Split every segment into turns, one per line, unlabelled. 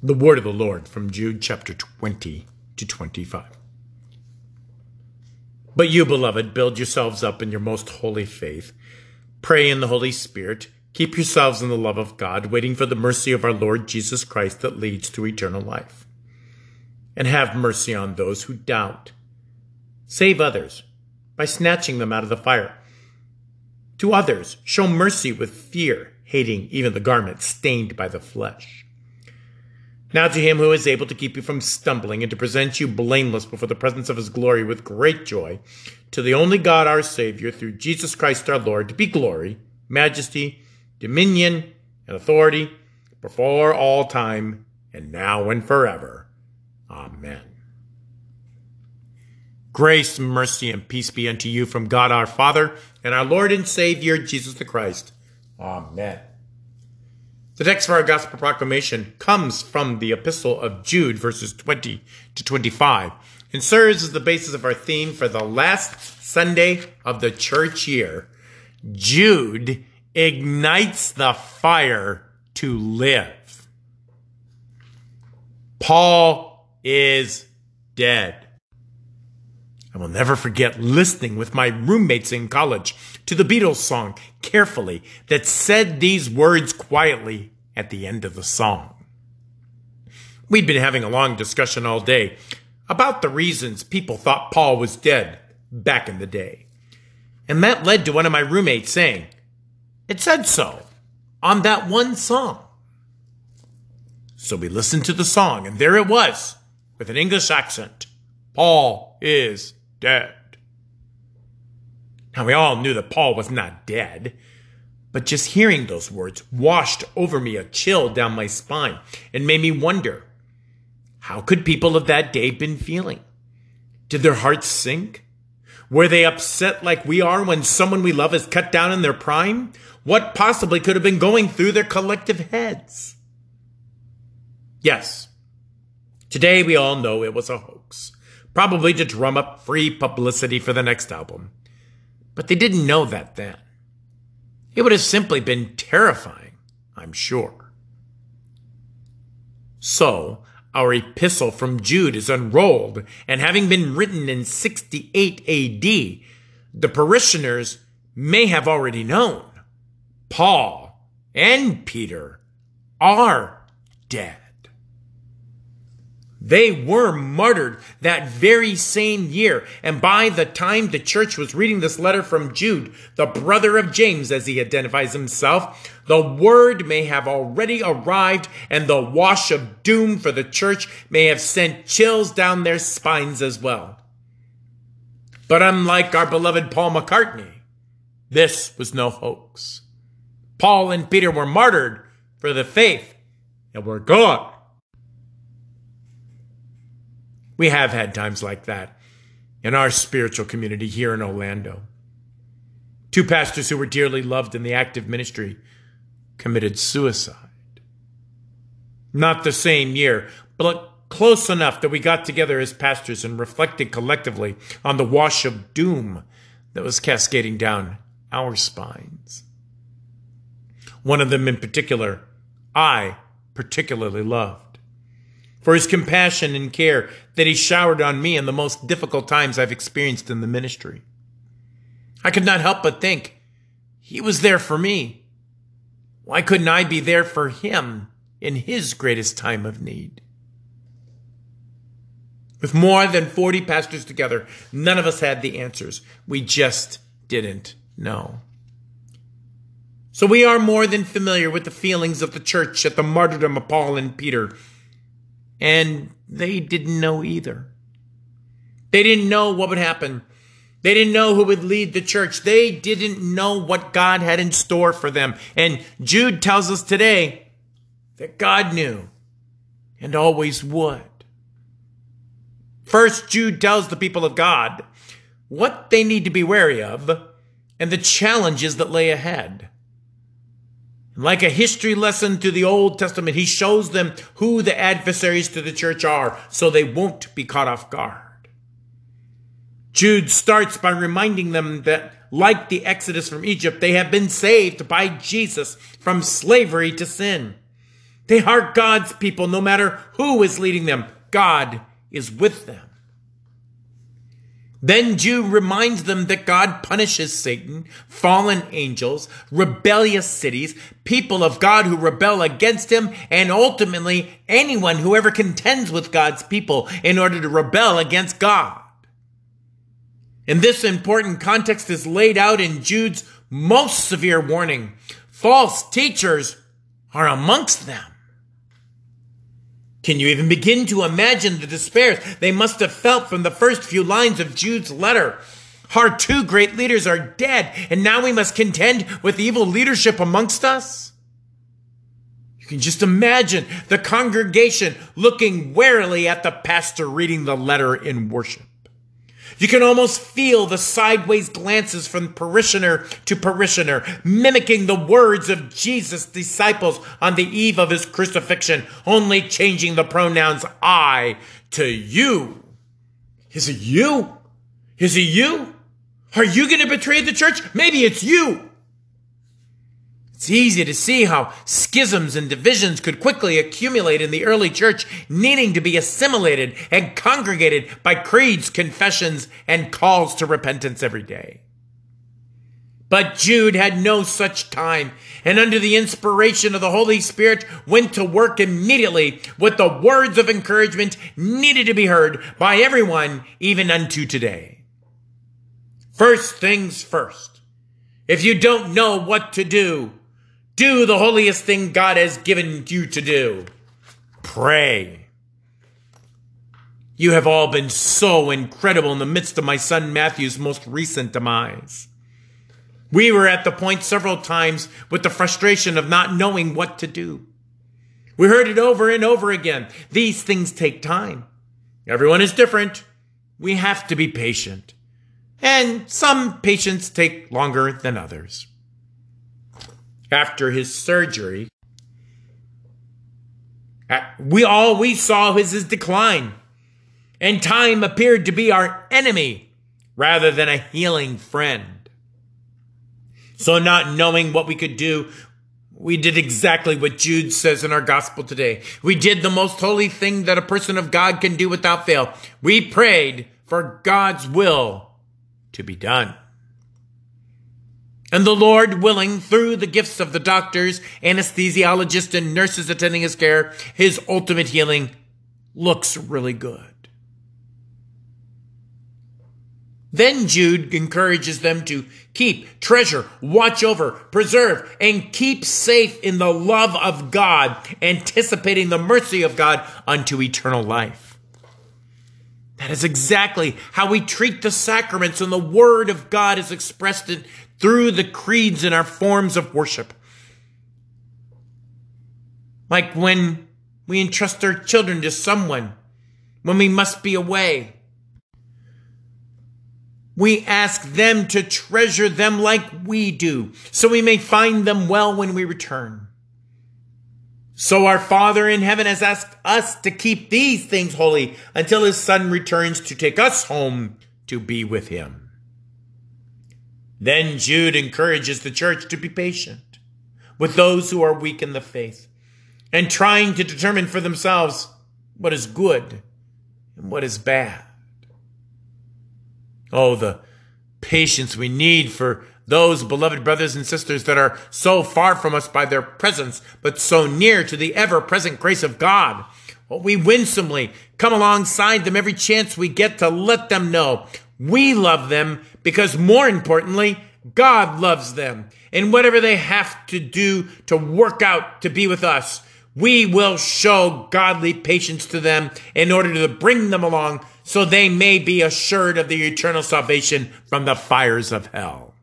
The word of the Lord from Jude chapter 20 to 25. But you, beloved, build yourselves up in your most holy faith. Pray in the Holy Spirit. Keep yourselves in the love of God, waiting for the mercy of our Lord Jesus Christ that leads to eternal life. And have mercy on those who doubt. Save others by snatching them out of the fire. To others, show mercy with fear, hating even the garment stained by the flesh. Now to him who is able to keep you from stumbling and to present you blameless before the presence of his glory with great joy, to the only God our Savior, through Jesus Christ our Lord, to be glory, majesty, dominion, and authority before all time, and now and forever. Amen. Grace, mercy, and peace be unto you from God our Father and our Lord and Savior, Jesus the Christ. Amen. The text for our gospel proclamation comes from the epistle of Jude, verses 20 to 25, and serves as the basis of our theme for the last Sunday of the church year. Jude ignites the fire to live. Paul is dead. I will never forget listening with my roommates in college to the Beatles song carefully that said these words quietly at the end of the song. We'd been having a long discussion all day about the reasons people thought Paul was dead back in the day. And that led to one of my roommates saying, It said so on that one song. So we listened to the song, and there it was with an English accent Paul is dead. Now, we all knew that Paul was not dead, but just hearing those words washed over me a chill down my spine and made me wonder how could people of that day been feeling? Did their hearts sink? Were they upset like we are when someone we love is cut down in their prime? What possibly could have been going through their collective heads? Yes, today we all know it was a hoax probably to drum up free publicity for the next album. But they didn't know that then. It would have simply been terrifying, I'm sure. So, our epistle from Jude is unrolled, and having been written in 68 AD, the parishioners may have already known Paul and Peter are dead. They were martyred that very same year. And by the time the church was reading this letter from Jude, the brother of James, as he identifies himself, the word may have already arrived and the wash of doom for the church may have sent chills down their spines as well. But unlike our beloved Paul McCartney, this was no hoax. Paul and Peter were martyred for the faith and were gone. We have had times like that in our spiritual community here in Orlando. Two pastors who were dearly loved in the active ministry committed suicide. Not the same year, but close enough that we got together as pastors and reflected collectively on the wash of doom that was cascading down our spines. One of them in particular, I particularly loved for his compassion and care that he showered on me in the most difficult times I've experienced in the ministry. I could not help but think, he was there for me. Why couldn't I be there for him in his greatest time of need? With more than 40 pastors together, none of us had the answers. We just didn't know. So we are more than familiar with the feelings of the church at the martyrdom of Paul and Peter and they didn't know either. They didn't know what would happen. They didn't know who would lead the church. They didn't know what God had in store for them. And Jude tells us today that God knew and always would. First, Jude tells the people of God what they need to be wary of and the challenges that lay ahead. Like a history lesson to the Old Testament, he shows them who the adversaries to the church are so they won't be caught off guard. Jude starts by reminding them that, like the Exodus from Egypt, they have been saved by Jesus from slavery to sin. They are God's people no matter who is leading them. God is with them. Then Jude reminds them that God punishes Satan, fallen angels, rebellious cities, people of God who rebel against him, and ultimately anyone who ever contends with God's people in order to rebel against God. And this important context is laid out in Jude's most severe warning. False teachers are amongst them. Can you even begin to imagine the despair they must have felt from the first few lines of Jude's letter? Our two great leaders are dead, and now we must contend with evil leadership amongst us? You can just imagine the congregation looking warily at the pastor reading the letter in worship. You can almost feel the sideways glances from parishioner to parishioner, mimicking the words of Jesus' disciples on the eve of his crucifixion, only changing the pronouns I to you. Is it you? Is it you? Are you going to betray the church? Maybe it's you. It's easy to see how schisms and divisions could quickly accumulate in the early church, needing to be assimilated and congregated by creeds, confessions, and calls to repentance every day. But Jude had no such time, and under the inspiration of the Holy Spirit, went to work immediately with the words of encouragement needed to be heard by everyone, even unto today. First things first. If you don't know what to do, do the holiest thing God has given you to do pray. You have all been so incredible in the midst of my son Matthew's most recent demise. We were at the point several times with the frustration of not knowing what to do. We heard it over and over again. These things take time. Everyone is different. We have to be patient. And some patients take longer than others after his surgery. We all we saw was his decline, and time appeared to be our enemy rather than a healing friend. So, not knowing what we could do, we did exactly what Jude says in our gospel today. We did the most holy thing that a person of God can do without fail. We prayed for God's will to be done. And the Lord willing, through the gifts of the doctors, anesthesiologists, and nurses attending his care, his ultimate healing looks really good. Then Jude encourages them to keep, treasure, watch over, preserve, and keep safe in the love of God, anticipating the mercy of God unto eternal life. That is exactly how we treat the sacraments, and the Word of God is expressed in through the creeds and our forms of worship. Like when we entrust our children to someone, when we must be away. We ask them to treasure them like we do, so we may find them well when we return. So our Father in heaven has asked us to keep these things holy until his Son returns to take us home to be with him. Then Jude encourages the church to be patient with those who are weak in the faith and trying to determine for themselves what is good and what is bad. Oh, the patience we need for those beloved brothers and sisters that are so far from us by their presence, but so near to the ever present grace of God. Well, we winsomely come alongside them every chance we get to let them know we love them because more importantly, God loves them. And whatever they have to do to work out to be with us, we will show godly patience to them in order to bring them along so they may be assured of the eternal salvation from the fires of hell.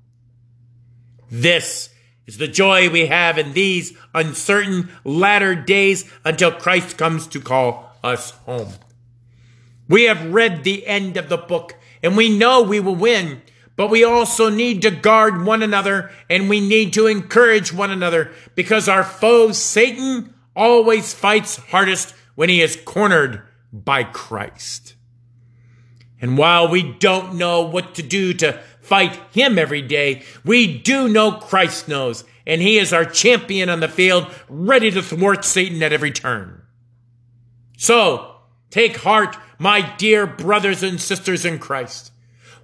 This is the joy we have in these uncertain latter days until Christ comes to call us home. We have read the end of the book and we know we will win, but we also need to guard one another and we need to encourage one another because our foe, Satan, always fights hardest when he is cornered by Christ. And while we don't know what to do to fight him every day, we do know Christ knows, and he is our champion on the field, ready to thwart Satan at every turn. So, take heart, my dear brothers and sisters in Christ.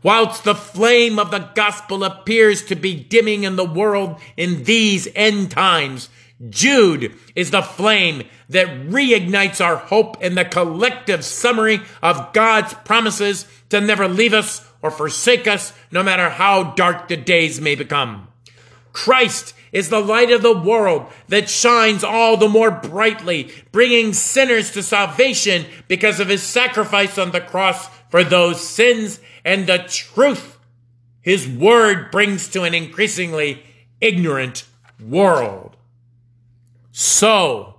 Whilst the flame of the gospel appears to be dimming in the world in these end times, Jude is the flame that reignites our hope in the collective summary of God's promises to never leave us or forsake us, no matter how dark the days may become. Christ is the light of the world that shines all the more brightly, bringing sinners to salvation because of his sacrifice on the cross for those sins and the truth his word brings to an increasingly ignorant world. So,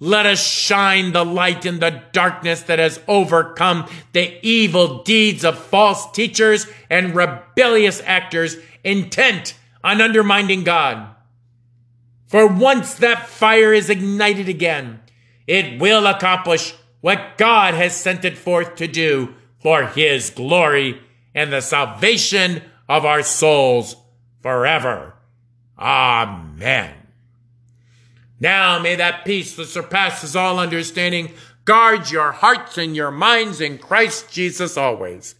let us shine the light in the darkness that has overcome the evil deeds of false teachers and rebellious actors intent on undermining God. For once that fire is ignited again, it will accomplish what God has sent it forth to do for his glory and the salvation of our souls forever. Amen. Now may that peace that surpasses all understanding guard your hearts and your minds in Christ Jesus always.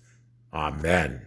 Amen.